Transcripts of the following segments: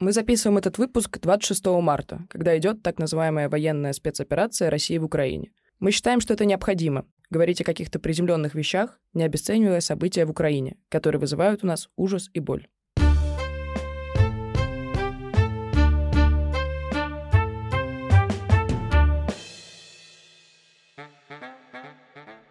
Мы записываем этот выпуск 26 марта, когда идет так называемая военная спецоперация России в Украине. Мы считаем, что это необходимо — говорить о каких-то приземленных вещах, не обесценивая события в Украине, которые вызывают у нас ужас и боль.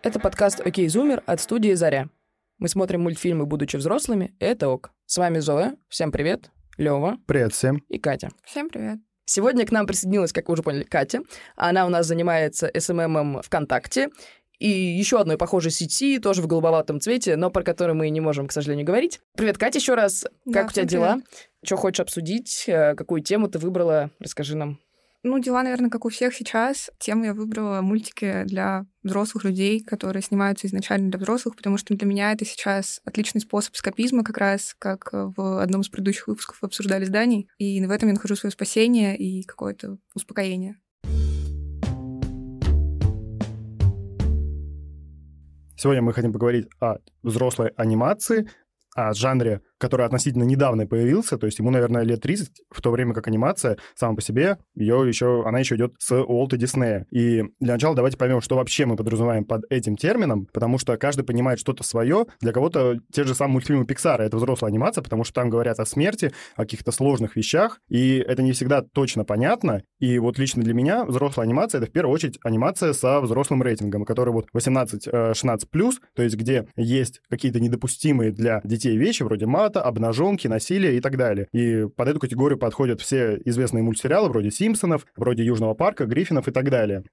Это подкаст «Окей, Зумер» от студии «Заря». Мы смотрим мультфильмы, будучи взрослыми, и это ок. С вами Зоя. Всем привет. Лева. Привет всем. И Катя. Всем привет. Сегодня к нам присоединилась, как вы уже поняли, Катя. Она у нас занимается СММом ВКонтакте и еще одной похожей сети, тоже в голубоватом цвете, но про которую мы не можем, к сожалению, говорить. Привет, Катя, еще раз. Да, как у тебя всем дела? привет. Что хочешь обсудить? Э, Какую тему ты выбрала? Расскажи нам. Ну, дела, наверное, как у всех сейчас. Тему я выбрала мультики для взрослых людей, которые снимаются изначально для взрослых, потому что для меня это сейчас отличный способ скопизма, как раз как э, в одном из предыдущих выпусков обсуждали зданий. И в этом я нахожу свое спасение и какое-то успокоение. Сегодня мы хотим поговорить о взрослой анимации, о жанре, который относительно недавно появился, то есть ему, наверное, лет 30, в то время как анимация сама по себе, ее еще, она еще идет с Уолта Диснея. И для начала давайте поймем, что вообще мы подразумеваем под этим термином, потому что каждый понимает что-то свое. Для кого-то те же самые мультфильмы Пиксара — это взрослая анимация, потому что там говорят о смерти, о каких-то сложных вещах, и это не всегда точно понятно. И вот лично для меня взрослая анимация — это в первую очередь анимация со взрослым рейтингом, который вот 18-16+, то есть где есть какие-то недопустимые для детей вещи, вроде мата, обнаженки, насилия и так далее. И под эту категорию подходят все известные мультсериалы, вроде «Симпсонов», вроде «Южного парка», «Гриффинов» и так далее.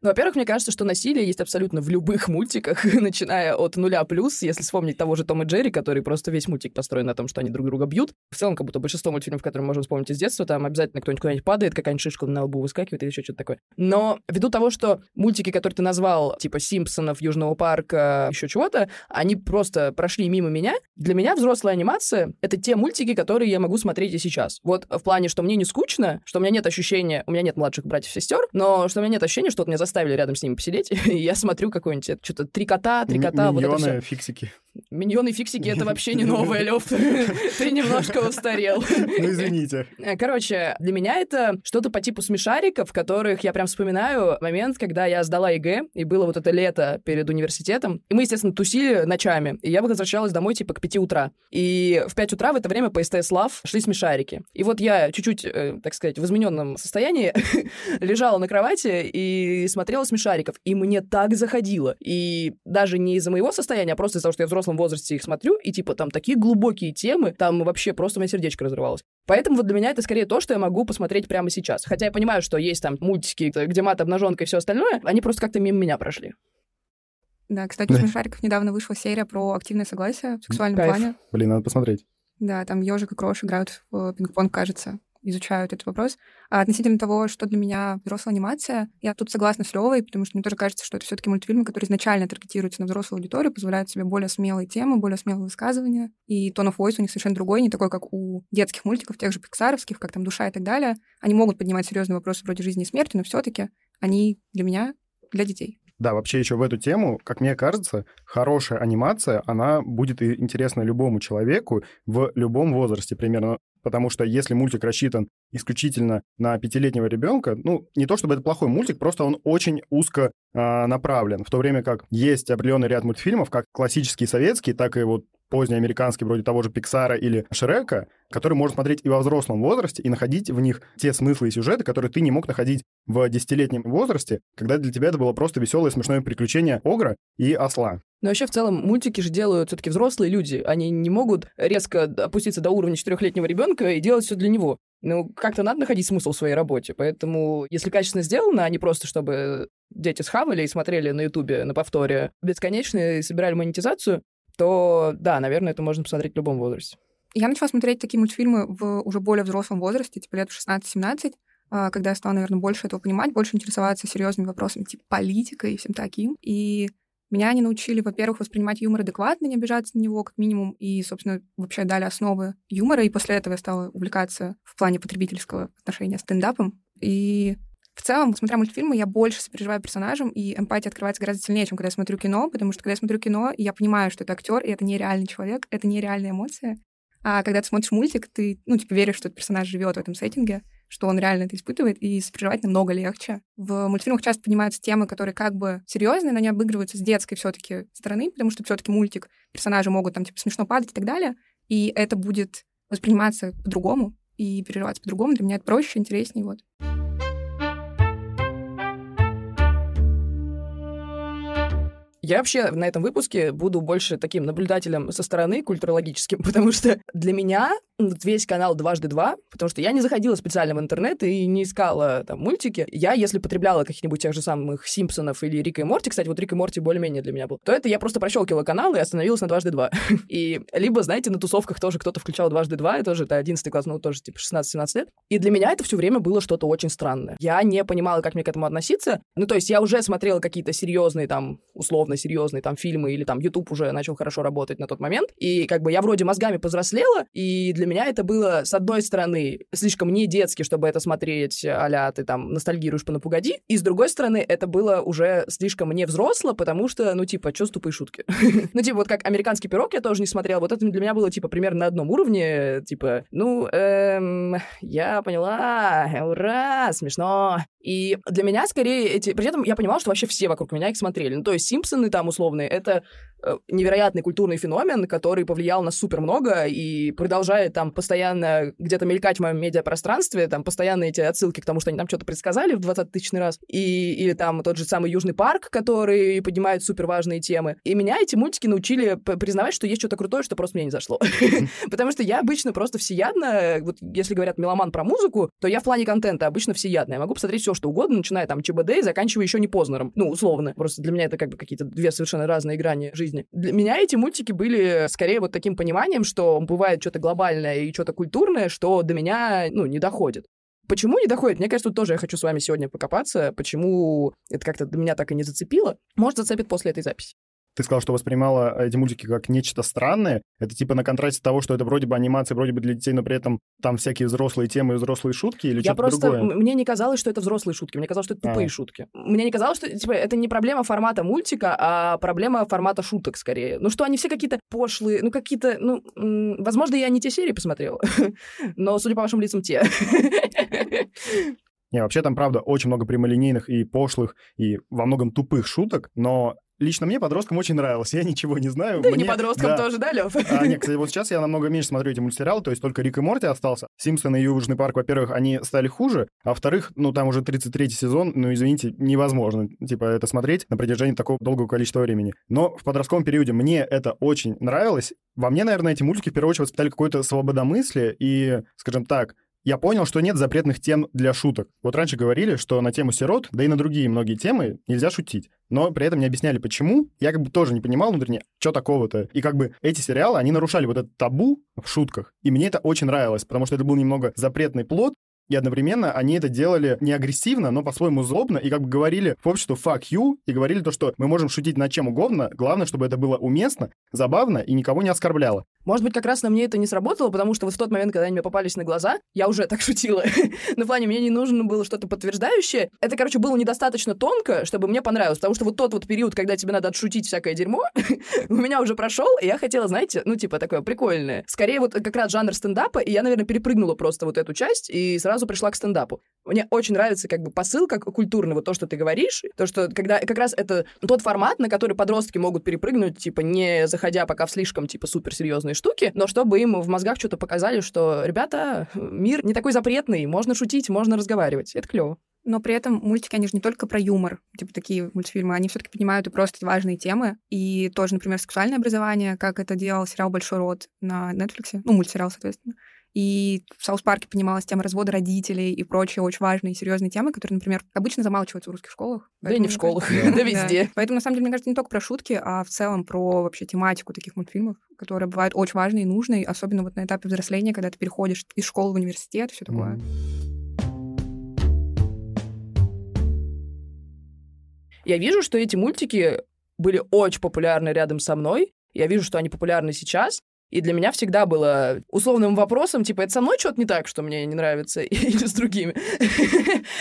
Ну, во-первых, мне кажется, что насилие есть абсолютно в любых мультиках, начиная от нуля плюс, если вспомнить того же Тома и Джерри, который просто весь мультик построен на том, что они друг друга бьют. В целом, как будто большинство мультфильмов, которые мы можем вспомнить из детства, там обязательно кто-нибудь куда-нибудь падает, какая-нибудь шишка на лбу выскакивает или еще что-то такое. Но ввиду того, что мультики, которые ты назвал, типа Симпсонов, Южного парка, еще чего-то, они просто прошли мимо меня, для меня взрослая анимация — это те мультики, которые я могу смотреть и сейчас. Вот в плане, что мне не скучно, что у меня нет ощущения, у меня нет младших братьев и сестер, но что у меня нет ощущения, что вот меня заставили рядом с ними посидеть, и я смотрю какой-нибудь, что-то три кота, три кота, вот это все. Фиксики. Миньоны фиксики — это вообще не новое, Лёв. Ты немножко устарел. Ну, извините. Э, Короче, для меня это что-то по типу смешариков, в которых я прям вспоминаю момент, когда я сдала ЕГЭ, и было вот это лето перед университетом. И мы, естественно, тусили ночами. И я возвращалась домой типа к 5 утра. И в 5 утра в это время по СТС Love шли смешарики. И вот я чуть-чуть, э, так сказать, в измененном состоянии лежала на кровати и смотрела смешариков. И мне так заходило. И даже не из-за моего состояния, а просто из-за того, что я в взрослом возрасте их смотрю, и типа там такие глубокие темы, там вообще просто у меня сердечко разрывалось. Поэтому вот для меня это скорее то, что я могу посмотреть прямо сейчас. Хотя я понимаю, что есть там мультики, где мат, обнаженка и все остальное, они просто как-то мимо меня прошли. Да, кстати, у Да. смешариков недавно вышла серия про активное согласие в сексуальном Кайф. плане. Блин, надо посмотреть. Да, там ежик и крош играют в пинг-понг, кажется, изучают этот вопрос. А относительно того, что для меня взрослая анимация, я тут согласна с Левой, потому что мне тоже кажется, что это все таки мультфильмы, которые изначально таргетируются на взрослую аудиторию, позволяют себе более смелые темы, более смелые высказывания. И тон of voice у них совершенно другой, не такой, как у детских мультиков, тех же пиксаровских, как там «Душа» и так далее. Они могут поднимать серьезные вопросы вроде жизни и смерти, но все таки они для меня для детей. Да, вообще еще в эту тему, как мне кажется, хорошая анимация, она будет интересна любому человеку в любом возрасте примерно. Потому что если мультик рассчитан исключительно на пятилетнего ребенка, ну, не то чтобы это плохой мультик, просто он очень узко а, направлен. В то время как есть определенный ряд мультфильмов, как классические советские, так и вот позднеамериканские, вроде того же Пиксара или Шрека, которые можно смотреть и во взрослом возрасте, и находить в них те смыслы и сюжеты, которые ты не мог находить в десятилетнем возрасте, когда для тебя это было просто веселое смешное приключение Огра и Осла. Но вообще в целом мультики же делают все-таки взрослые люди. Они не могут резко опуститься до уровня четырехлетнего ребенка и делать все для него. Ну, как-то надо находить смысл в своей работе. Поэтому, если качественно сделано, а не просто чтобы дети схавали и смотрели на Ютубе на повторе бесконечно и собирали монетизацию, то да, наверное, это можно посмотреть в любом возрасте. Я начала смотреть такие мультфильмы в уже более взрослом возрасте, типа лет в 16-17, а, когда я стала, наверное, больше этого понимать, больше интересоваться серьезными вопросами, типа политикой и всем таким. И меня они научили, во-первых, воспринимать юмор адекватно, не обижаться на него, как минимум, и, собственно, вообще дали основы юмора, и после этого я стала увлекаться в плане потребительского отношения стендапом. И в целом, смотря мультфильмы, я больше сопереживаю персонажам, и эмпатия открывается гораздо сильнее, чем когда я смотрю кино, потому что когда я смотрю кино, я понимаю, что это актер, и это нереальный человек, это нереальная эмоция. А когда ты смотришь мультик, ты, ну, типа, веришь, что этот персонаж живет в этом сеттинге, что он реально это испытывает, и сопереживать намного легче. В мультфильмах часто поднимаются темы, которые как бы серьезные, но они обыгрываются с детской все таки стороны, потому что все таки мультик, персонажи могут там, типа, смешно падать и так далее, и это будет восприниматься по-другому и переживаться по-другому. Для меня это проще, интереснее, вот. Я вообще на этом выпуске буду больше таким наблюдателем со стороны культурологическим, потому что для меня весь канал «Дважды два», потому что я не заходила специально в интернет и не искала там мультики. Я, если потребляла каких-нибудь тех же самых «Симпсонов» или «Рика и Морти», кстати, вот «Рик и Морти» более-менее для меня был, то это я просто прощелкивала канал и остановилась на «Дважды два». И либо, знаете, на тусовках тоже кто-то включал «Дважды два», и тоже это 11 класс, ну, тоже типа 16-17 лет. И для меня это все время было что-то очень странное. Я не понимала, как мне к этому относиться. Ну, то есть я уже смотрела какие-то серьезные там, условно серьезные там фильмы, или там YouTube уже начал хорошо работать на тот момент. И как бы я вроде мозгами повзрослела, и для меня это было, с одной стороны, слишком не детски, чтобы это смотреть а ты там ностальгируешь по «Ну, погоди», и с другой стороны, это было уже слишком не взросло, потому что, ну, типа, что тупые шутки? ну, типа, вот как «Американский пирог» я тоже не смотрела, вот это для меня было, типа, примерно на одном уровне, типа, ну, эм, я поняла, ура, смешно. И для меня, скорее, эти... При этом я понимала, что вообще все вокруг меня их смотрели. Ну, то есть «Симпсоны» там условные, это Э, невероятный культурный феномен, который повлиял на супер много и продолжает там постоянно где-то мелькать в моем медиапространстве, там постоянно эти отсылки к тому, что они там что-то предсказали в 20 тысячный раз, и, или там тот же самый Южный парк, который поднимает супер важные темы. И меня эти мультики научили признавать, что есть что-то крутое, что просто мне не зашло. Потому что я обычно просто всеядна, вот если говорят меломан про музыку, то я в плане контента обычно всеядна. Я могу посмотреть все, что угодно, начиная там ЧБД и заканчивая еще не Познером. Ну, условно. Просто для меня это как бы какие-то две совершенно разные грани жизни. Для меня эти мультики были скорее вот таким пониманием, что бывает что-то глобальное и что-то культурное, что до меня, ну, не доходит. Почему не доходит? Мне кажется, тут тоже я хочу с вами сегодня покопаться, почему это как-то меня так и не зацепило. Может, зацепит после этой записи. Ты сказал, что воспринимала эти мультики как нечто странное. Это типа на контрасте того, что это вроде бы анимация, вроде бы для детей, но при этом там всякие взрослые темы и взрослые шутки или что-то просто... другое? Мне не казалось, что это взрослые шутки. Мне казалось, что это тупые а. шутки. Мне не казалось, что типа, это не проблема формата мультика, а проблема формата шуток скорее. Ну что, они все какие-то пошлые, ну какие-то... Ну, возможно, я не те серии посмотрела, но, судя по вашим лицам, те. Не, вообще там, правда, очень много прямолинейных и пошлых, и во многом тупых шуток, но Лично мне подросткам очень нравилось, я ничего не знаю. Да мне... не подросткам да. тоже, да, Лев? А, нет, кстати, вот сейчас я намного меньше смотрю эти мультсериалы, то есть только Рик и Морти остался. Симпсоны и Южный парк, во-первых, они стали хуже, а во-вторых, ну, там уже 33-й сезон, ну, извините, невозможно, типа, это смотреть на протяжении такого долгого количества времени. Но в подростковом периоде мне это очень нравилось. Во мне, наверное, эти мультики в первую очередь воспитали какое-то свободомыслие и, скажем так, я понял, что нет запретных тем для шуток. Вот раньше говорили, что на тему сирот, да и на другие многие темы нельзя шутить. Но при этом не объясняли, почему. Я как бы тоже не понимал внутренне, что такого-то. И как бы эти сериалы, они нарушали вот этот табу в шутках. И мне это очень нравилось, потому что это был немного запретный плод, и одновременно они это делали не агрессивно, но по-своему злобно, и как бы говорили в обществу fuck you, и говорили то, что мы можем шутить над чем угодно, главное, чтобы это было уместно, забавно и никого не оскорбляло. Может быть, как раз на мне это не сработало, потому что вот в тот момент, когда они мне попались на глаза, я уже так шутила. Но в плане мне не нужно было что-то подтверждающее. Это, короче, было недостаточно тонко, чтобы мне понравилось, потому что вот тот вот период, когда тебе надо отшутить всякое дерьмо, у меня уже прошел, и я хотела, знаете, ну, типа, такое прикольное. Скорее вот как раз жанр стендапа, и я, наверное, перепрыгнула просто вот эту часть, и сразу сразу пришла к стендапу. Мне очень нравится как бы посыл, как культурный, вот то, что ты говоришь, то, что когда как раз это тот формат, на который подростки могут перепрыгнуть, типа, не заходя пока в слишком, типа, суперсерьезные штуки, но чтобы им в мозгах что-то показали, что, ребята, мир не такой запретный, можно шутить, можно разговаривать. Это клево. Но при этом мультики, они же не только про юмор, типа такие мультфильмы, они все таки поднимают и просто важные темы. И тоже, например, сексуальное образование, как это делал сериал «Большой рот» на Netflix, ну, мультсериал, соответственно. И в South Park е поднималась тема развода родителей и прочие очень важные и серьезные темы, которые, например, обычно замалчиваются в русских школах. Да и не в школах, да везде. Поэтому, на самом деле, мне кажется, не только про шутки, а в целом про вообще тематику таких мультфильмов, которые бывают очень важные и нужные, особенно вот на этапе взросления, когда ты переходишь из школы в университет, все такое. Я вижу, что эти мультики были очень популярны рядом со мной. Я вижу, что они популярны сейчас. И для меня всегда было условным вопросом, типа, это со мной что-то не так, что мне не нравится, или с другими.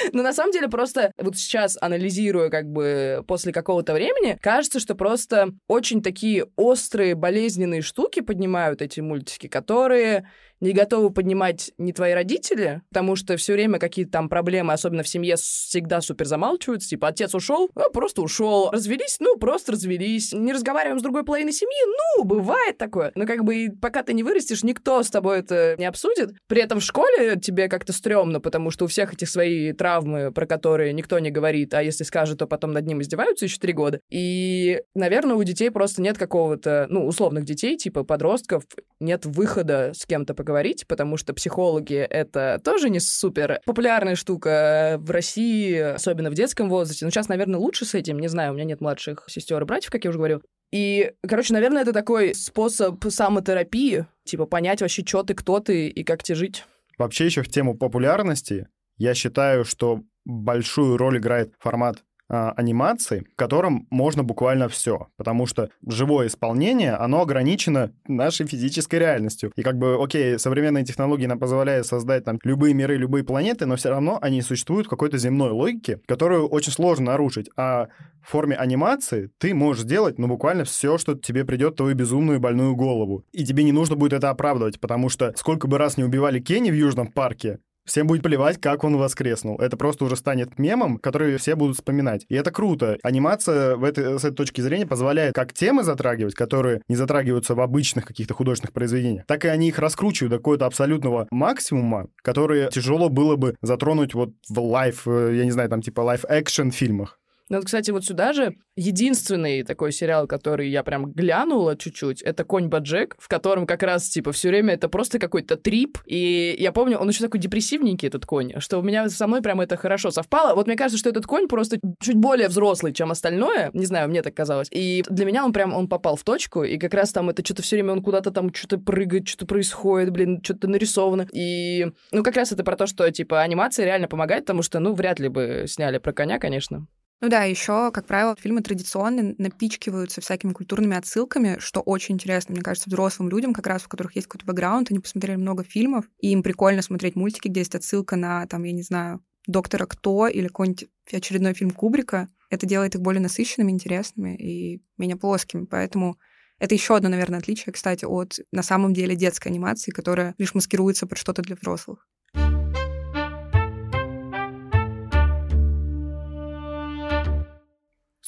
Но на самом деле просто вот сейчас, анализируя как бы после какого-то времени, кажется, что просто очень такие острые, болезненные штуки поднимают эти мультики, которые не готовы поднимать не твои родители, потому что все время какие-то там проблемы, особенно в семье, всегда супер замалчиваются. Типа, отец ушел, ну, просто ушел. Развелись, ну, просто развелись. Не разговариваем с другой половиной семьи, ну, бывает такое. Но как бы пока ты не вырастешь, никто с тобой это не обсудит. При этом в школе тебе как-то стрёмно, потому что у всех этих свои травмы, про которые никто не говорит, а если скажет, то потом над ним издеваются еще три года. И, наверное, у детей просто нет какого-то, ну, условных детей, типа подростков, нет выхода с кем-то поговорить, потому что психологи — это тоже не супер популярная штука в России, особенно в детском возрасте. Но сейчас, наверное, лучше с этим. Не знаю, у меня нет младших сестер и братьев, как я уже говорил. И, короче, наверное, это такой способ самотерапии, типа понять вообще, что ты, кто ты и как тебе жить. Вообще еще в тему популярности я считаю, что большую роль играет формат анимации, в котором можно буквально все, потому что живое исполнение, оно ограничено нашей физической реальностью. И как бы, окей, современные технологии нам позволяют создать там любые миры, любые планеты, но все равно они существуют в какой-то земной логике, которую очень сложно нарушить. А в форме анимации ты можешь сделать, ну, буквально все, что тебе придет в твою безумную больную голову. И тебе не нужно будет это оправдывать, потому что сколько бы раз не убивали Кенни в Южном парке, Всем будет плевать, как он воскреснул. Это просто уже станет мемом, который все будут вспоминать. И это круто. Анимация в этой, с этой точки зрения позволяет как темы затрагивать, которые не затрагиваются в обычных каких-то художественных произведениях, так и они их раскручивают до какого-то абсолютного максимума, который тяжело было бы затронуть вот в лайф, э, я не знаю, там типа лайф-экшен фильмах. Ну, кстати, вот сюда же единственный такой сериал, который я прям глянула чуть-чуть, это «Конь Баджек», в котором как раз, типа, все время это просто какой-то трип. И я помню, он еще такой депрессивненький, этот конь, что у меня со мной прям это хорошо совпало. Вот мне кажется, что этот конь просто чуть более взрослый, чем остальное. Не знаю, мне так казалось. И для меня он прям, он попал в точку, и как раз там это что-то все время он куда-то там что-то прыгает, что-то происходит, блин, что-то нарисовано. И, ну, как раз это про то, что, типа, анимация реально помогает, потому что, ну, вряд ли бы сняли про коня, конечно. Ну да, еще, как правило, фильмы традиционные напичкиваются всякими культурными отсылками, что очень интересно, мне кажется, взрослым людям, как раз у которых есть какой-то бэкграунд, они посмотрели много фильмов, и им прикольно смотреть мультики, где есть отсылка на, там, я не знаю, Доктора Кто или какой-нибудь очередной фильм Кубрика. Это делает их более насыщенными, интересными и менее плоскими. Поэтому это еще одно, наверное, отличие, кстати, от на самом деле детской анимации, которая лишь маскируется под что-то для взрослых.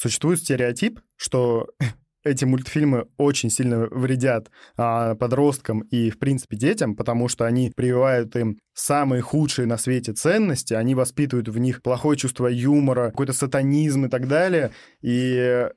Существует стереотип, что эти мультфильмы очень сильно вредят а, подросткам и, в принципе, детям, потому что они прививают им самые худшие на свете ценности, они воспитывают в них плохое чувство юмора, какой-то сатанизм и так далее. И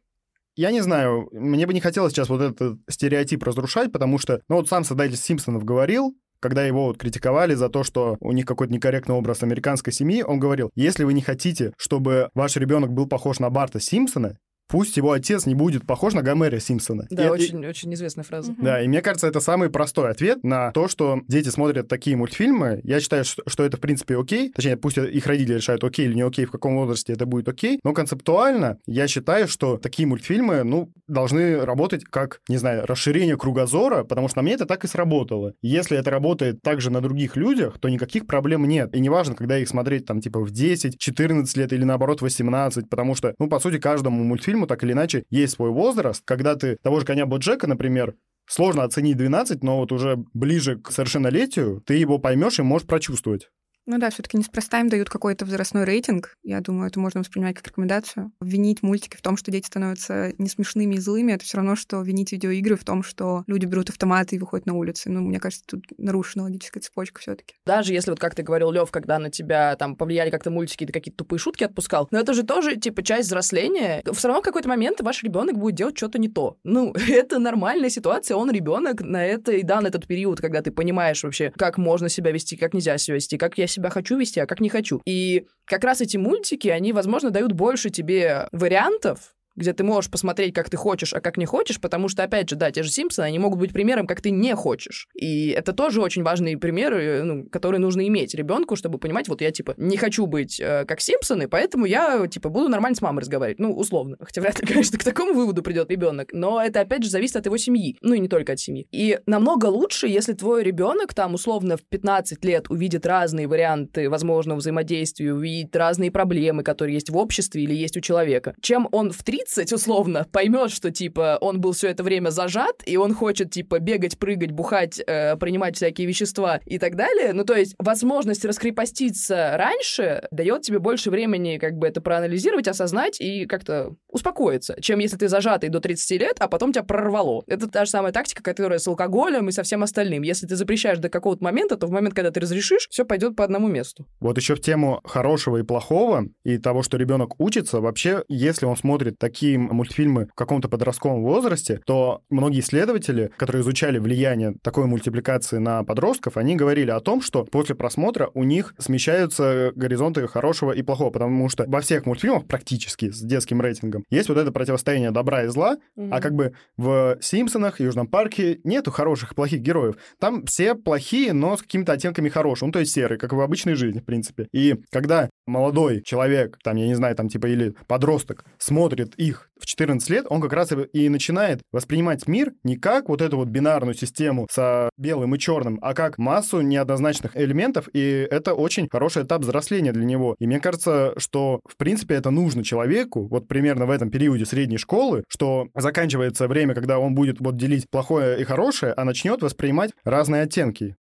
я не знаю, мне бы не хотелось сейчас вот этот стереотип разрушать, потому что, ну вот сам создатель Симпсонов говорил, когда его вот критиковали за то, что у них какой-то некорректный образ американской семьи, он говорил, если вы не хотите, чтобы ваш ребенок был похож на Барта Симпсона, пусть его отец не будет похож на Гомера Симпсона. Да, и, очень, и, очень известная фраза. Да, и мне кажется, это самый простой ответ на то, что дети смотрят такие мультфильмы. Я считаю, что, что это, в принципе, окей. Точнее, пусть их родители решают, окей или не окей, в каком возрасте это будет окей. Но концептуально я считаю, что такие мультфильмы, ну, должны работать как, не знаю, расширение кругозора, потому что на мне это так и сработало. Если это работает также на других людях, то никаких проблем нет. И неважно, когда их смотреть там типа в 10, 14 лет или наоборот 18, потому что, ну, по сути, каждому мультфильму фильму так или иначе есть свой возраст. Когда ты того же коня Боджека, например, сложно оценить 12, но вот уже ближе к совершеннолетию ты его поймешь и можешь прочувствовать. Ну да, все-таки неспроста им дают какой-то возрастной рейтинг. Я думаю, это можно воспринимать как рекомендацию. Винить мультики в том, что дети становятся не смешными и злыми, это все равно, что винить видеоигры в том, что люди берут автоматы и выходят на улицы. Ну, мне кажется, тут нарушена логическая цепочка все-таки. Даже если вот как ты говорил, Лев, когда на тебя там повлияли как-то мультики, ты какие-то тупые шутки отпускал, но это же тоже типа часть взросления. Все равно в какой-то момент ваш ребенок будет делать что-то не то. Ну, это нормальная ситуация, он ребенок на это и дан этот период, когда ты понимаешь вообще, как можно себя вести, как нельзя себя вести, как я себя хочу вести, а как не хочу. И как раз эти мультики, они, возможно, дают больше тебе вариантов, где ты можешь посмотреть, как ты хочешь, а как не хочешь, потому что, опять же, да, те же Симпсоны, они могут быть примером, как ты не хочешь. И это тоже очень важные примеры, ну, которые нужно иметь ребенку, чтобы понимать, вот я, типа, не хочу быть э, как Симпсоны, поэтому я, типа, буду нормально с мамой разговаривать. Ну, условно. Хотя вряд ли, конечно, к такому выводу придет ребенок. Но это, опять же, зависит от его семьи. Ну, и не только от семьи. И намного лучше, если твой ребенок там, условно, в 15 лет увидит разные варианты возможного взаимодействия, увидит разные проблемы, которые есть в обществе или есть у человека, чем он в 30, условно, поймет, что, типа, он был все это время зажат, и он хочет, типа, бегать, прыгать, бухать, э, принимать всякие вещества и так далее. Ну, то есть, возможность раскрепоститься раньше дает тебе больше времени, как бы, это проанализировать, осознать и как-то успокоиться, чем если ты зажатый до 30 лет, а потом тебя прорвало. Это та же самая тактика, которая с алкоголем и со всем остальным. Если ты запрещаешь до какого-то момента, то в момент, когда ты разрешишь, все пойдет по одному месту. Вот еще в тему хорошего и плохого и того, что ребенок учится, вообще, если он смотрит такие мультфильмы в каком-то подростковом возрасте, то многие исследователи, которые изучали влияние такой мультипликации на подростков, они говорили о том, что после просмотра у них смещаются горизонты хорошего и плохого, потому что во всех мультфильмах практически с детским рейтингом есть вот это противостояние добра и зла, mm-hmm. а как бы в «Симпсонах», «Южном парке» нету хороших и плохих героев. Там все плохие, но с какими-то оттенками хорошего, ну, то есть серые, как в обычной жизни, в принципе. И когда молодой человек, там, я не знаю, там, типа, или подросток смотрит их в 14 лет, он как раз и начинает воспринимать мир не как вот эту вот бинарную систему со белым и черным, а как массу неоднозначных элементов, и это очень хороший этап взросления для него. И мне кажется, что, в принципе, это нужно человеку, вот примерно в этом периоде средней школы, что заканчивается время, когда он будет вот делить плохое и хорошее, а начнет воспринимать разные оттенки.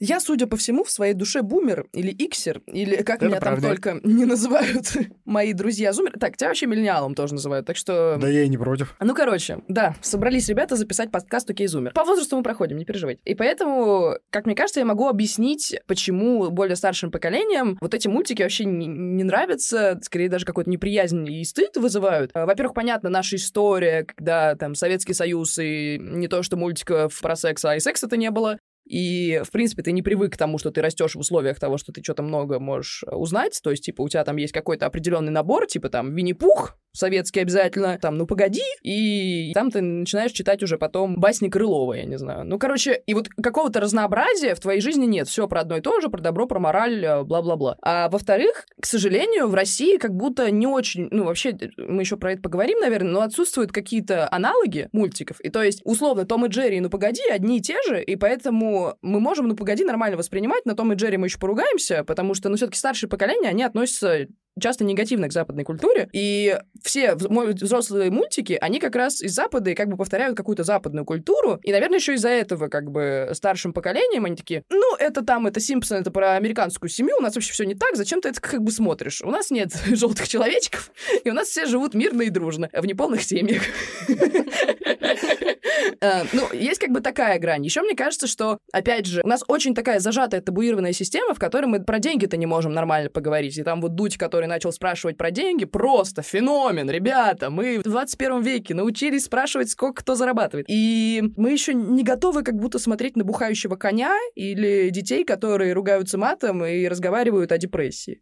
Я, судя по всему, в своей душе бумер или иксер, или как Это меня правда. там только не называют мои друзья зумер. Так, тебя вообще миллениалом тоже называют, так что... Да я и не против. Ну, короче, да, собрались ребята записать подкаст «Окей, зумер». По возрасту мы проходим, не переживайте. И поэтому, как мне кажется, я могу объяснить, почему более старшим поколениям вот эти мультики вообще не, не нравятся, скорее даже какой-то неприязнь и стыд вызывают. А, Во-первых, понятно, наша история, когда там Советский Союз и не то, что мультиков про секс, а и секса-то не было. И, в принципе, ты не привык к тому, что ты растешь в условиях того, что ты что-то много можешь э, узнать. То есть, типа, у тебя там есть какой-то определенный набор, типа там Винни-Пух, советский обязательно, там, ну погоди, и там ты начинаешь читать уже потом басни Крылова, я не знаю. Ну, короче, и вот какого-то разнообразия в твоей жизни нет. Все про одно и то же, про добро, про мораль, э, бла-бла-бла. А во-вторых, к сожалению, в России как будто не очень, ну, вообще, мы еще про это поговорим, наверное, но отсутствуют какие-то аналоги мультиков. И то есть, условно, Том и Джерри Ну погоди одни и те же, и поэтому мы можем Ну погоди нормально воспринимать, на Том и Джерри мы еще поругаемся, потому что, ну, все-таки старшее поколение, они относятся часто негативно к западной культуре, и все взрослые мультики, они как раз из Запада и как бы повторяют какую-то западную культуру, и, наверное, еще из-за этого как бы старшим поколением они такие, ну, это там, это Симпсон, это про американскую семью, у нас вообще все не так, зачем ты это как бы смотришь? У нас нет желтых человечков, и у нас все живут мирно и дружно, в неполных семьях. Э, ну, есть как бы такая грань. Еще мне кажется, что, опять же, у нас очень такая зажатая табуированная система, в которой мы про деньги-то не можем нормально поговорить. И там вот Дудь, который начал спрашивать про деньги, просто феномен, ребята. Мы в 21 веке научились спрашивать, сколько кто зарабатывает. И мы еще не готовы как будто смотреть на бухающего коня или детей, которые ругаются матом и разговаривают о депрессии.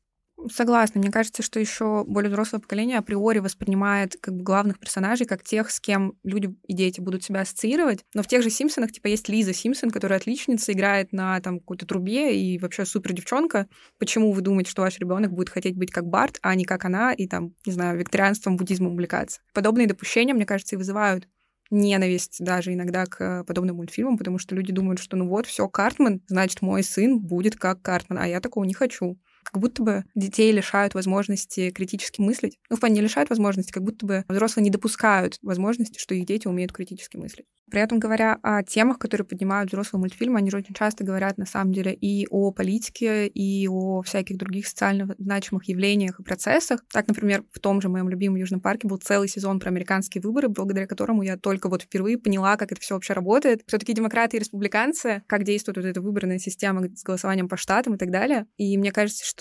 Согласна. Мне кажется, что еще более взрослое поколение априори воспринимает как бы главных персонажей как тех, с кем люди и дети будут себя ассоциировать. Но в тех же Симпсонах, типа, есть Лиза Симпсон, которая отличница, играет на там какой-то трубе и вообще супер девчонка. Почему вы думаете, что ваш ребенок будет хотеть быть как Барт, а не как она и там, не знаю, викторианством, буддизмом увлекаться? Подобные допущения, мне кажется, и вызывают ненависть даже иногда к подобным мультфильмам, потому что люди думают, что ну вот, все, Картман, значит, мой сын будет как Картман, а я такого не хочу как будто бы детей лишают возможности критически мыслить. Ну, в плане не лишают возможности, как будто бы взрослые не допускают возможности, что их дети умеют критически мыслить. При этом, говоря о темах, которые поднимают взрослые мультфильмы, они же очень часто говорят, на самом деле, и о политике, и о всяких других социально значимых явлениях и процессах. Так, например, в том же моем любимом Южном парке был целый сезон про американские выборы, благодаря которому я только вот впервые поняла, как это все вообще работает. все таки демократы и республиканцы, как действует вот эта выборная система с голосованием по штатам и так далее. И мне кажется, что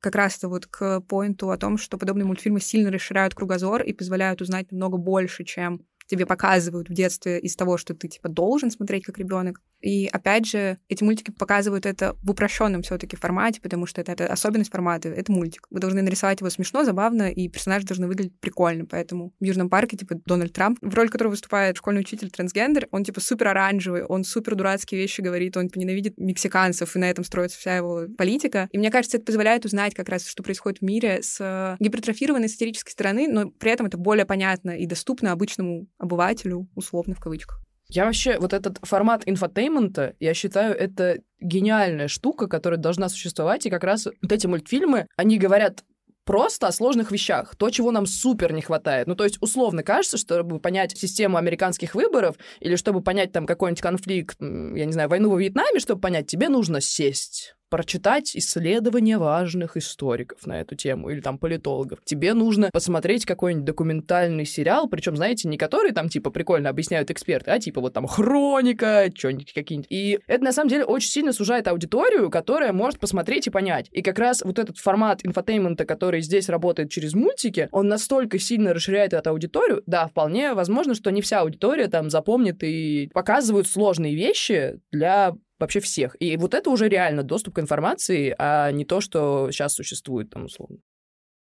как раз-то вот к поинту о том, что подобные мультфильмы сильно расширяют кругозор и позволяют узнать намного больше, чем тебе показывают в детстве из того, что ты типа должен смотреть как ребенок. И опять же, эти мультики показывают это в упрощенном все-таки формате, потому что это, это особенность формата, это мультик. Вы должны нарисовать его смешно, забавно, и персонажи должны выглядеть прикольно. Поэтому в Южном парке, типа, Дональд Трамп, в роли которого выступает школьный учитель трансгендер, он типа супер оранжевый, он супер дурацкие вещи говорит, он ненавидит мексиканцев, и на этом строится вся его политика. И мне кажется, это позволяет узнать как раз, что происходит в мире с гипертрофированной сатирической стороны, но при этом это более понятно и доступно обычному обывателю, условно в кавычках. Я вообще, вот этот формат инфотеймента, я считаю, это гениальная штука, которая должна существовать, и как раз вот эти мультфильмы, они говорят просто о сложных вещах, то, чего нам супер не хватает. Ну, то есть, условно кажется, чтобы понять систему американских выборов или чтобы понять там какой-нибудь конфликт, я не знаю, войну во Вьетнаме, чтобы понять, тебе нужно сесть прочитать исследования важных историков на эту тему или там политологов. Тебе нужно посмотреть какой-нибудь документальный сериал, причем, знаете, не который там типа прикольно объясняют эксперты, а типа вот там хроника, что-нибудь какие-нибудь. И это на самом деле очень сильно сужает аудиторию, которая может посмотреть и понять. И как раз вот этот формат инфотеймента, который здесь работает через мультики, он настолько сильно расширяет эту аудиторию, да, вполне возможно, что не вся аудитория там запомнит и показывают сложные вещи для вообще всех. И вот это уже реально доступ к информации, а не то, что сейчас существует там условно.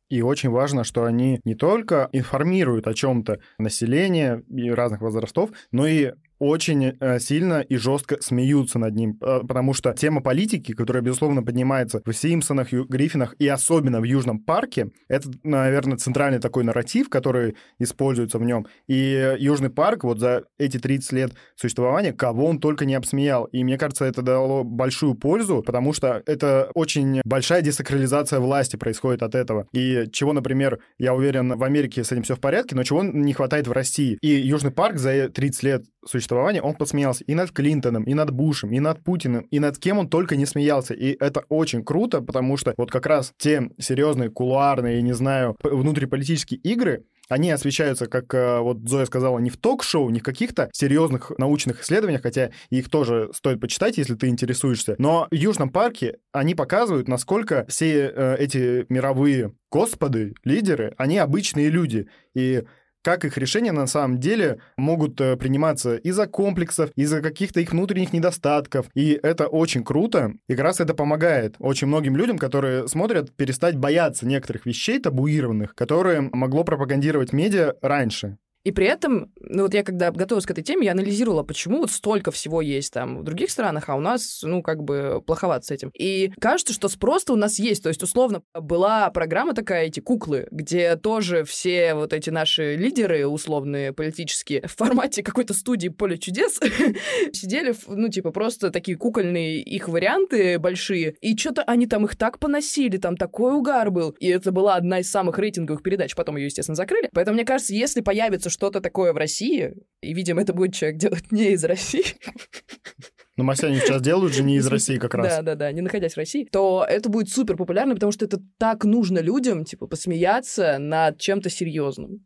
И очень важно, что они не только информируют о чем-то население разных возрастов, но и очень э, сильно и жестко смеются над ним, э, потому что тема политики, которая, безусловно, поднимается в «Симпсонах», «Гриффинах» и особенно в «Южном парке», это, наверное, центральный такой нарратив, который используется в нем. И «Южный парк» вот за эти 30 лет существования, кого он только не обсмеял. И мне кажется, это дало большую пользу, потому что это очень большая десакрализация власти происходит от этого. И чего, например, я уверен, в Америке с этим все в порядке, но чего не хватает в России. И «Южный парк» за 30 лет существования он посмеялся и над Клинтоном, и над Бушем, и над Путиным, и над кем он только не смеялся. И это очень круто, потому что вот как раз те серьезные, кулуарные, не знаю, внутриполитические игры, они освещаются, как э, вот Зоя сказала, не в ток-шоу, не в каких-то серьезных научных исследованиях, хотя их тоже стоит почитать, если ты интересуешься. Но в Южном парке они показывают, насколько все э, эти мировые господы, лидеры, они обычные люди. И как их решения на самом деле могут э, приниматься из-за комплексов, из-за каких-то их внутренних недостатков. И это очень круто. И как раз это помогает очень многим людям, которые смотрят, перестать бояться некоторых вещей табуированных, которые могло пропагандировать медиа раньше. И при этом, ну вот я когда готовилась к этой теме, я анализировала, почему вот столько всего есть там в других странах, а у нас, ну, как бы плоховато с этим. И кажется, что спрос у нас есть. То есть, условно, была программа такая, эти куклы, где тоже все вот эти наши лидеры условные политические в формате какой-то студии «Поле чудес» сидели, ну, типа, просто такие кукольные их варианты большие, и что-то они там их так поносили, там такой угар был. И это была одна из самых рейтинговых передач, потом ее, естественно, закрыли. Поэтому, мне кажется, если появится что-то такое в России, и, видимо, это будет человек делать не из России, но Масяни сейчас делают же не из России как раз. Да, да, да, не находясь в России, то это будет супер популярно, потому что это так нужно людям, типа, посмеяться над чем-то серьезным.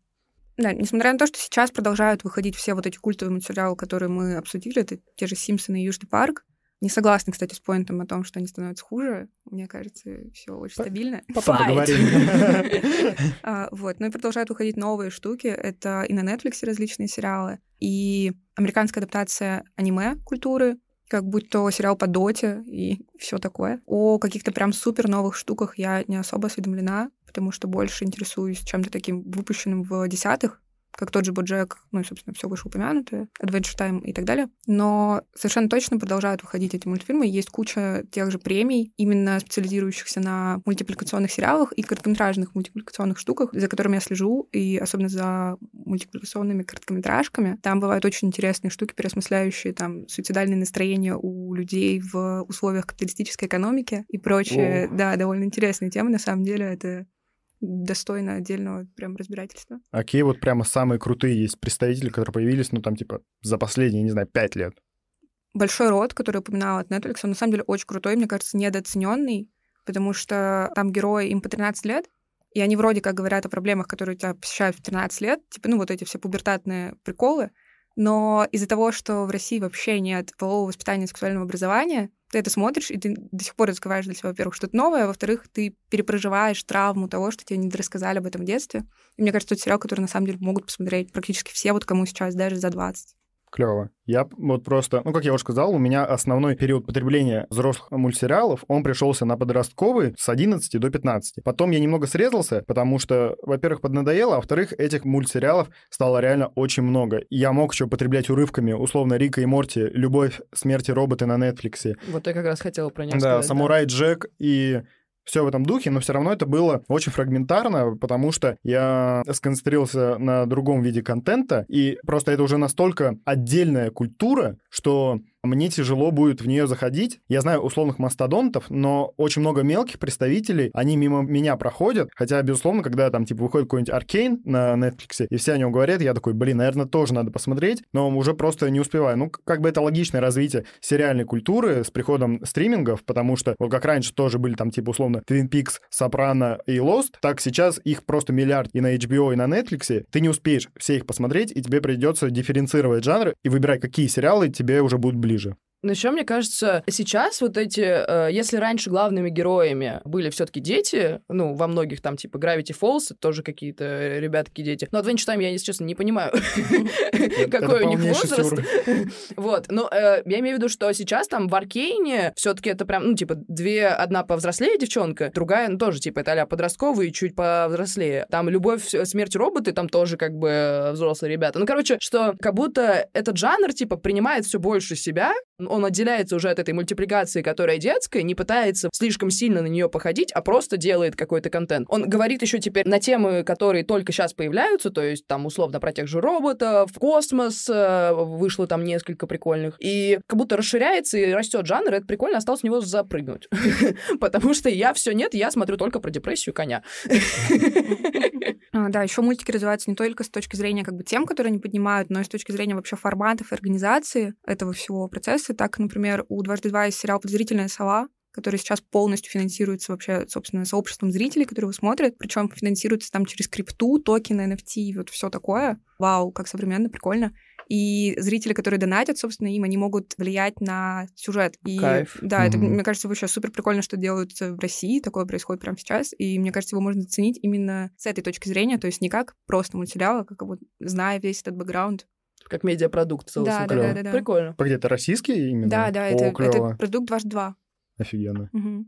Да, несмотря на то, что сейчас продолжают выходить все вот эти культовые материалы, которые мы обсудили, это те же Симпсоны и Южный парк, не согласна, кстати, с поинтом о том, что они становятся хуже. Мне кажется, все очень стабильно. Потом поговорим. А, вот. Ну и продолжают выходить новые штуки. Это и на Netflix различные сериалы, и американская адаптация аниме-культуры, как будь то сериал по доте и все такое. О каких-то прям супер новых штуках я не особо осведомлена, потому что больше интересуюсь чем-то таким выпущенным в десятых, как тот же Боджек, ну и, собственно, все вышеупомянутое, Adventure Time и так далее. Но совершенно точно продолжают выходить эти мультфильмы. Есть куча тех же премий, именно специализирующихся на мультипликационных сериалах и короткометражных мультипликационных штуках, за которыми я слежу, и особенно за мультипликационными короткометражками. Там бывают очень интересные штуки, переосмысляющие там суицидальные настроения у людей в условиях капиталистической экономики и прочее. О. Да, довольно интересные темы, на самом деле. Это достойно отдельного прям разбирательства. А какие вот прямо самые крутые есть представители, которые появились, ну, там, типа, за последние, не знаю, пять лет? Большой род, который упоминала от Netflix, он на самом деле очень крутой, мне кажется, недооцененный, потому что там герои, им по 13 лет, и они вроде как говорят о проблемах, которые тебя посещают в 13 лет, типа, ну, вот эти все пубертатные приколы, Но из-за того, что в России вообще нет полового воспитания и сексуального образования, ты это смотришь, и ты до сих пор открываешь для себя, во-первых, что-то новое, а во-вторых, ты перепроживаешь травму того, что тебе не рассказали об этом в детстве. И мне кажется, это сериал, который на самом деле могут посмотреть практически все, вот кому сейчас даже за 20 клево. Я вот просто, ну, как я уже сказал, у меня основной период потребления взрослых мультсериалов, он пришелся на подростковый с 11 до 15. Потом я немного срезался, потому что, во-первых, поднадоело, а во-вторых, этих мультсериалов стало реально очень много. И я мог еще потреблять урывками, условно, Рика и Морти, Любовь, смерти роботы на Нетфликсе. Вот я как раз хотела про него Да, сказать, Самурай Джек и все в этом духе, но все равно это было очень фрагментарно, потому что я сконцентрировался на другом виде контента, и просто это уже настолько отдельная культура, что мне тяжело будет в нее заходить. Я знаю условных мастодонтов, но очень много мелких представителей, они мимо меня проходят, хотя, безусловно, когда там, типа, выходит какой-нибудь Аркейн на Netflix, и все о нем говорят, я такой, блин, наверное, тоже надо посмотреть, но уже просто не успеваю. Ну, как бы это логичное развитие сериальной культуры с приходом стримингов, потому что, вот как раньше тоже были там, типа, условно, Twin Peaks, Сопрано и Lost, так сейчас их просто миллиард и на HBO, и на Netflix, ты не успеешь все их посмотреть, и тебе придется дифференцировать жанры и выбирать, какие сериалы тебе уже будут ближе ближе. Но еще, мне кажется, сейчас вот эти, э, если раньше главными героями были все-таки дети, ну, во многих там, типа, Gravity Falls, тоже какие-то ребятки дети. Но Adventure Time я, если честно, не понимаю, какой у них возраст. Вот, но э, я имею в виду, что сейчас там в Аркейне все-таки это прям, ну, типа, две, одна повзрослее девчонка, другая, ну, тоже, типа, это а подростковый, чуть повзрослее. Там «Любовь, смерть роботы», там тоже, как бы, взрослые ребята. Ну, короче, что как будто этот жанр, типа, принимает все больше себя, он отделяется уже от этой мультипликации, которая детская, не пытается слишком сильно на нее походить, а просто делает какой-то контент. Он говорит еще теперь на темы, которые только сейчас появляются, то есть там условно про тех же роботов, космос, э, вышло там несколько прикольных, и как будто расширяется и растет жанр, и это прикольно, осталось в него запрыгнуть. Потому что я все нет, я смотрю только про депрессию коня. А, да, еще мультики развиваются не только с точки зрения как бы тем, которые они поднимают, но и с точки зрения вообще форматов и организации этого всего процесса, так, например, у «Дважды два» есть сериал «Подозрительная сова», который сейчас полностью финансируется вообще, собственно, сообществом зрителей, которые его смотрят, причем финансируется там через крипту, токены, NFT, вот все такое. Вау, как современно, прикольно. И зрители, которые донатят, собственно, им, они могут влиять на сюжет. И, Кайф. Да, mm-hmm. это, мне кажется, вообще супер прикольно, что делают в России, такое происходит прямо сейчас, и мне кажется, его можно оценить именно с этой точки зрения, то есть не как просто мультсериал, а как вот зная весь этот бэкграунд, как медиапродукт Да, да, да, да, да. Прикольно. Погоди, это российский именно? Да, да, О, это, клево. это продукт ваш 2. Офигенно. Угу.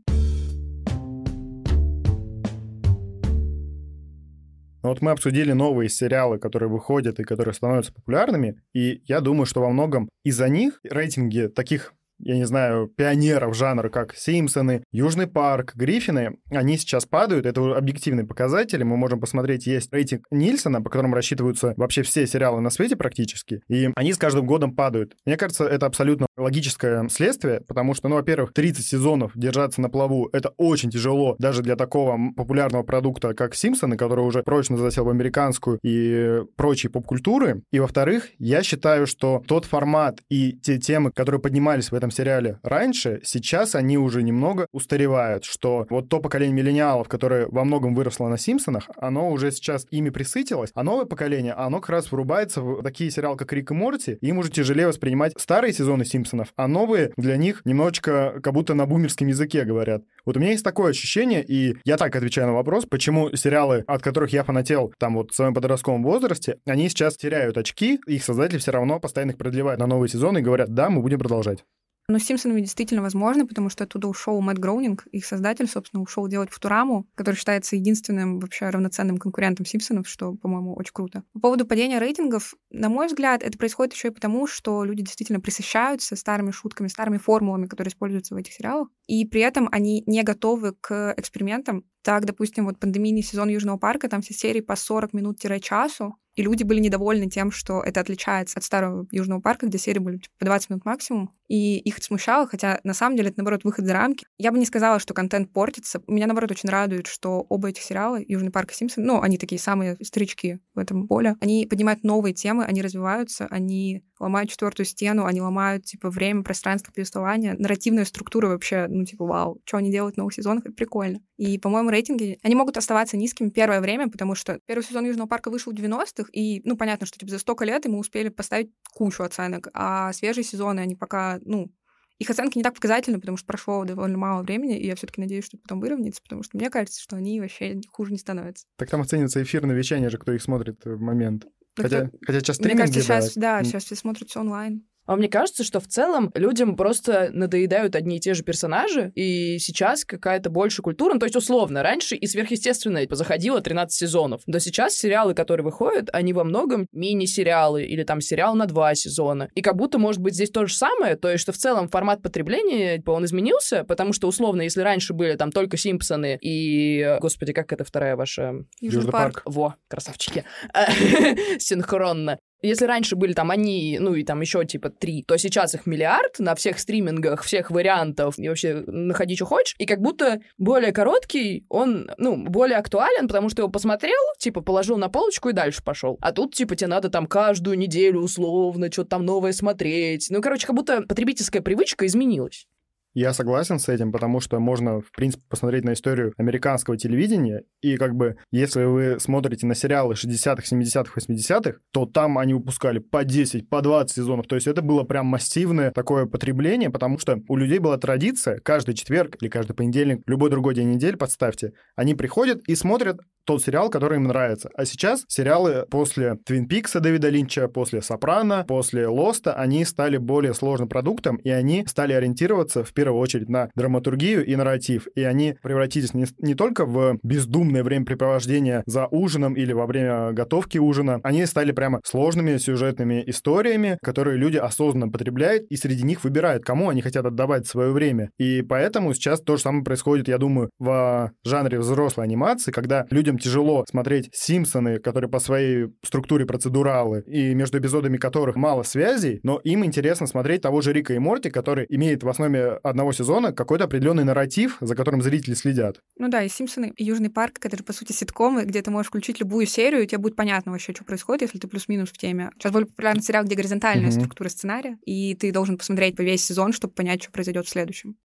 Ну вот мы обсудили новые сериалы, которые выходят и которые становятся популярными, и я думаю, что во многом из-за них рейтинги таких я не знаю, пионеров жанра, как Симпсоны, Южный парк, Гриффины, они сейчас падают. Это объективные показатели. Мы можем посмотреть, есть рейтинг Нильсона, по которому рассчитываются вообще все сериалы на свете практически, и они с каждым годом падают. Мне кажется, это абсолютно логическое следствие, потому что, ну, во-первых, 30 сезонов держаться на плаву — это очень тяжело даже для такого популярного продукта, как Симпсоны, который уже прочно засел в американскую и прочие поп-культуры. И, во-вторых, я считаю, что тот формат и те темы, которые поднимались в этом этом сериале раньше, сейчас они уже немного устаревают, что вот то поколение миллениалов, которое во многом выросло на Симпсонах, оно уже сейчас ими присытилось, а новое поколение, оно как раз врубается в такие сериалы, как Рик и Морти, им уже тяжелее воспринимать старые сезоны Симпсонов, а новые для них немножечко как будто на бумерском языке говорят. Вот у меня есть такое ощущение, и я так отвечаю на вопрос, почему сериалы, от которых я фанател там вот в своем подростковом возрасте, они сейчас теряют очки, их создатели все равно постоянно их продлевают на новые сезоны и говорят, да, мы будем продолжать. Ну, с Симпсонами действительно возможно, потому что оттуда ушел Мэтт Гроунинг, их создатель, собственно, ушел делать Футураму, который считается единственным вообще равноценным конкурентом Симпсонов, что, по-моему, очень круто. По поводу падения рейтингов, на мой взгляд, это происходит еще и потому, что люди действительно присыщаются старыми шутками, старыми формулами, которые используются в этих сериалах, и при этом они не готовы к экспериментам. Так, допустим, вот пандемийный сезон Южного парка, там все серии по 40 минут-часу, и люди были недовольны тем, что это отличается от старого Южного парка, где серии были типа, по 20 минут максимум. и их это смущало, хотя на самом деле это, наоборот, выход за рамки. Я бы не сказала, что контент портится. Меня, наоборот, очень радует, что оба этих сериала, Южный парк и Симпсон, ну, они такие самые старички в этом поле, они поднимают новые темы, они развиваются, они ломают четвертую стену, они ломают, типа, время, пространство повествования, нарративную структуру вообще, ну, типа, вау, что они делают в новых сезонах, это прикольно. И, по-моему, рейтинги, они могут оставаться низкими первое время, потому что первый сезон Южного парка вышел в 90-х, и, ну, понятно, что, типа, за столько лет мы успели поставить кучу оценок, а свежие сезоны, они пока, ну, их оценки не так показательны, потому что прошло довольно мало времени, и я все таки надеюсь, что потом выровняется, потому что мне кажется, что они вообще хуже не становятся. Так там оценится эфирное вещание же, кто их смотрит в момент. Хотя, хотя сейчас Мне кажется, сейчас, да, сейчас все смотрят все онлайн. А мне кажется, что в целом людям просто надоедают одни и те же персонажи, и сейчас какая-то больше культура. Ну, то есть, условно, раньше и сверхъестественно заходило 13 сезонов. Но сейчас сериалы, которые выходят, они во многом мини-сериалы или там сериал на два сезона. И как будто, может быть, здесь то же самое, то есть, что в целом формат потребления, типа, он изменился, потому что, условно, если раньше были там только Симпсоны и... Господи, как это вторая ваша... Южный, парк. Во, красавчики. Синхронно. Если раньше были там они, ну и там еще типа три, то сейчас их миллиард на всех стримингах, всех вариантов, и вообще находи, что хочешь. И как будто более короткий, он, ну, более актуален, потому что его посмотрел, типа, положил на полочку и дальше пошел. А тут, типа, тебе надо там каждую неделю условно что-то там новое смотреть. Ну, короче, как будто потребительская привычка изменилась. Я согласен с этим, потому что можно, в принципе, посмотреть на историю американского телевидения, и как бы, если вы смотрите на сериалы 60-х, 70-х, 80-х, то там они выпускали по 10, по 20 сезонов, то есть это было прям массивное такое потребление, потому что у людей была традиция каждый четверг или каждый понедельник, любой другой день недели, подставьте, они приходят и смотрят тот сериал, который им нравится. А сейчас сериалы после Твин Пикса Дэвида Линча, после Сопрано, после Лоста, они стали более сложным продуктом, и они стали ориентироваться в первую очередь на драматургию и нарратив. И они превратились не, не только в бездумное времяпрепровождение за ужином или во время готовки ужина, они стали прямо сложными сюжетными историями, которые люди осознанно потребляют и среди них выбирают, кому они хотят отдавать свое время. И поэтому сейчас то же самое происходит, я думаю, в жанре взрослой анимации, когда людям тяжело смотреть Симпсоны, которые по своей структуре процедуралы, и между эпизодами которых мало связей, но им интересно смотреть того же Рика и Морти, который имеет в основе одного сезона какой-то определенный нарратив, за которым зрители следят. Ну да, и Симпсоны, и Южный парк, это же, по сути, ситкомы, где ты можешь включить любую серию, и тебе будет понятно вообще, что происходит, если ты плюс-минус в теме. Сейчас более популярный сериал, где горизонтальная mm-hmm. структура сценария, и ты должен посмотреть по весь сезон, чтобы понять, что произойдет в следующем.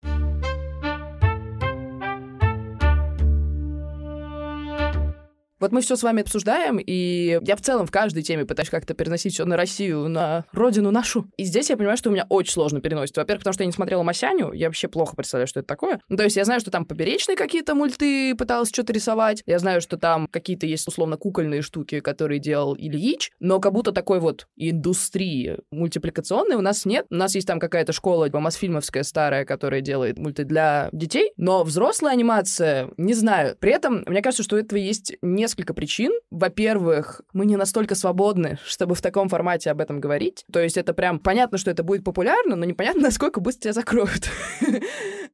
Вот мы все с вами обсуждаем, и я в целом в каждой теме пытаюсь как-то переносить все на Россию, на родину нашу. И здесь я понимаю, что у меня очень сложно переносить. Во-первых, потому что я не смотрела Масяню, я вообще плохо представляю, что это такое. Ну, то есть я знаю, что там поперечные какие-то мульты пыталась что-то рисовать. Я знаю, что там какие-то есть условно кукольные штуки, которые делал Ильич, но как будто такой вот индустрии мультипликационной у нас нет. У нас есть там какая-то школа типа, Мосфильмовская старая, которая делает мульты для детей, но взрослая анимация, не знаю. При этом, мне кажется, что у этого есть несколько несколько причин. Во-первых, мы не настолько свободны, чтобы в таком формате об этом говорить. То есть это прям понятно, что это будет популярно, но непонятно, насколько быстро тебя закроют.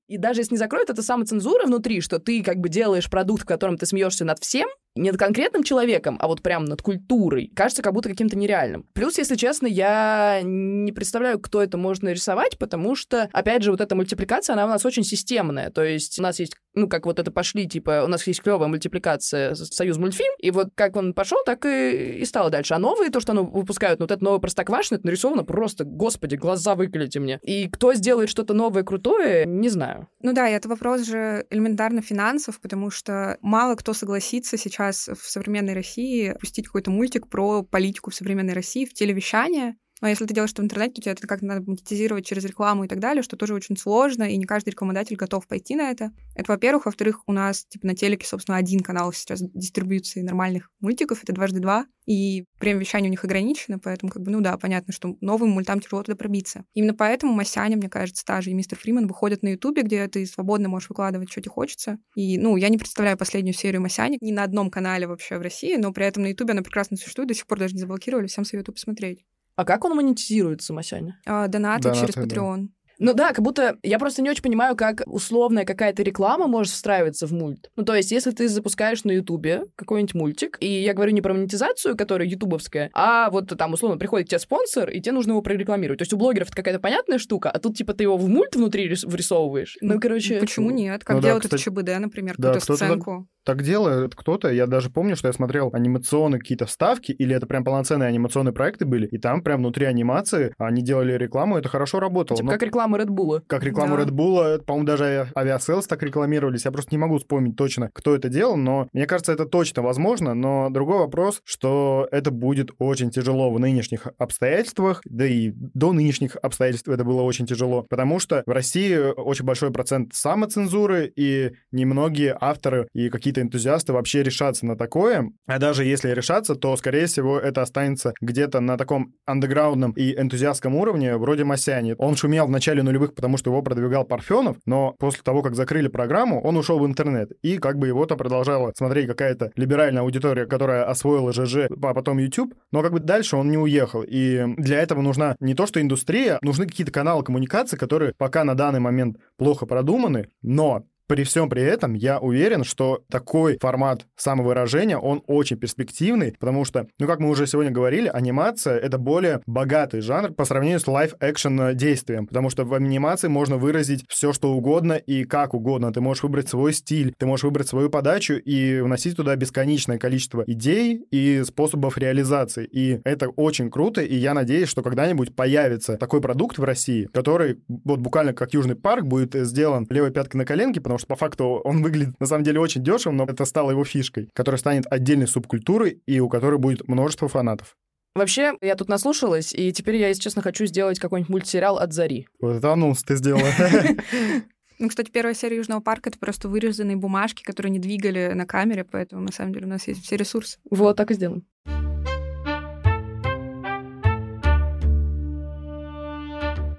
И даже если не закроют, это самоцензура внутри, что ты как бы делаешь продукт, в котором ты смеешься над всем, не над конкретным человеком, а вот прям над культурой, кажется как будто каким-то нереальным. Плюс, если честно, я не представляю, кто это может нарисовать, потому что, опять же, вот эта мультипликация, она у нас очень системная. То есть у нас есть, ну, как вот это пошли, типа, у нас есть клевая мультипликация Союз мультфильм, и вот как он пошел, так и, и стало дальше. А новые, то, что они выпускают, ну, вот это новое Простоквашино, это нарисовано просто, господи, глаза выколите мне. И кто сделает что-то новое, крутое, не знаю. Ну да, и это вопрос же элементарно финансов, потому что мало кто согласится сейчас сейчас в современной России пустить какой-то мультик про политику в современной России в телевещание, но если ты делаешь это в интернете, то тебе это как-то надо монетизировать через рекламу и так далее, что тоже очень сложно, и не каждый рекламодатель готов пойти на это. Это, во-первых. Во-вторых, у нас, типа, на телеке, собственно, один канал сейчас дистрибьюции нормальных мультиков, это дважды два, и время вещания у них ограничено, поэтому, как бы, ну да, понятно, что новым мультам тяжело туда пробиться. Именно поэтому Масяня, мне кажется, та же и Мистер Фриман выходят на Ютубе, где ты свободно можешь выкладывать, что тебе хочется. И, ну, я не представляю последнюю серию Масяни ни на одном канале вообще в России, но при этом на Ютубе она прекрасно существует, до сих пор даже не заблокировали, всем советую посмотреть. А как он монетизируется, Масяня? А, донаты, донаты через Patreon. Ну да, как будто я просто не очень понимаю, как условная какая-то реклама может встраиваться в мульт. Ну то есть, если ты запускаешь на Ютубе какой-нибудь мультик, и я говорю не про монетизацию, которая ютубовская, а вот там условно приходит к тебе спонсор, и тебе нужно его прорекламировать. То есть у блогеров это какая-то понятная штука, а тут типа ты его в мульт внутри врисовываешь. Ну, короче... Почему нет? Как Ну да, делают кстати, это ЧБД, например, да, какую-то сценку. Так делает кто-то. Я даже помню, что я смотрел анимационные какие-то вставки, или это прям полноценные анимационные проекты были, и там прям внутри анимации они делали рекламу, и это хорошо работало. Типа Но как реклама Red Bull. как рекламу Да. Red Bull, по-моему, даже Avia- Aviasales так рекламировались. Я просто не могу вспомнить точно, кто это делал, но мне кажется, это точно возможно. Но другой вопрос, что это будет очень тяжело в нынешних обстоятельствах, да и до нынешних обстоятельств это было очень тяжело, потому что в России очень большой процент самоцензуры, и немногие авторы и какие-то энтузиасты вообще решатся на такое. А даже если решатся, то, скорее всего, это останется где-то на таком андеграундном и энтузиастском уровне, вроде Масяни. Он шумел в начале нулевых, потому что его продвигал Парфенов, но после того, как закрыли программу, он ушел в интернет. И как бы его-то продолжала смотреть какая-то либеральная аудитория, которая освоила ЖЖ, а потом YouTube, но как бы дальше он не уехал. И для этого нужна не то, что индустрия, нужны какие-то каналы коммуникации, которые пока на данный момент плохо продуманы, но при всем при этом я уверен, что такой формат самовыражения, он очень перспективный, потому что, ну, как мы уже сегодня говорили, анимация — это более богатый жанр по сравнению с live-action действием, потому что в анимации можно выразить все, что угодно и как угодно. Ты можешь выбрать свой стиль, ты можешь выбрать свою подачу и вносить туда бесконечное количество идей и способов реализации. И это очень круто, и я надеюсь, что когда-нибудь появится такой продукт в России, который вот буквально как Южный парк будет сделан левой пяткой на коленке, потому что по факту он выглядит на самом деле очень дешево, но это стало его фишкой, которая станет отдельной субкультурой и у которой будет множество фанатов. Вообще, я тут наслушалась, и теперь я, если честно, хочу сделать какой-нибудь мультсериал от Зари. Вот это анонс ты сделала. Ну, кстати, первая серия Южного парка — это просто вырезанные бумажки, которые не двигали на камере, поэтому, на самом деле, у нас есть все ресурсы. Вот, так и сделаем.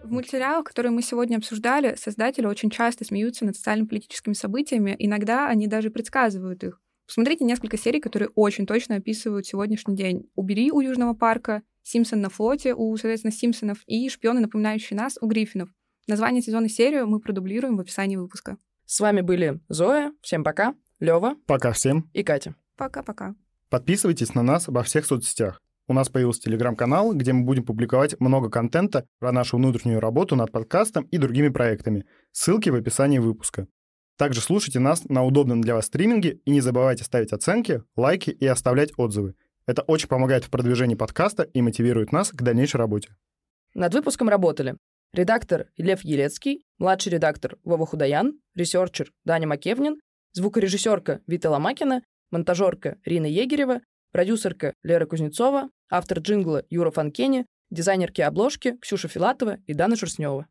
В мультсериалах, которые мы сегодня обсуждали, создатели очень часто смеются над социально-политическими событиями, иногда они даже предсказывают их. Посмотрите несколько серий, которые очень точно описывают сегодняшний день. «Убери» у Южного парка, «Симпсон на флоте» у, соответственно, Симпсонов и «Шпионы, напоминающие нас» у Гриффинов. Название сезона и серию мы продублируем в описании выпуска. С вами были Зоя, всем пока, Лева Пока всем. и Катя. Пока-пока. Подписывайтесь на нас во всех соцсетях. У нас появился телеграм-канал, где мы будем публиковать много контента про нашу внутреннюю работу над подкастом и другими проектами. Ссылки в описании выпуска. Также слушайте нас на удобном для вас стриминге и не забывайте ставить оценки, лайки и оставлять отзывы. Это очень помогает в продвижении подкаста и мотивирует нас к дальнейшей работе. Над выпуском работали редактор Лев Елецкий, младший редактор Вова Худаян, ресерчер Даня Макевнин, звукорежиссерка Вита Ломакина, монтажерка Рина Егерева, продюсерка Лера Кузнецова, автор джингла Юра Фанкени, дизайнерки обложки Ксюша Филатова и Дана Шерстнева.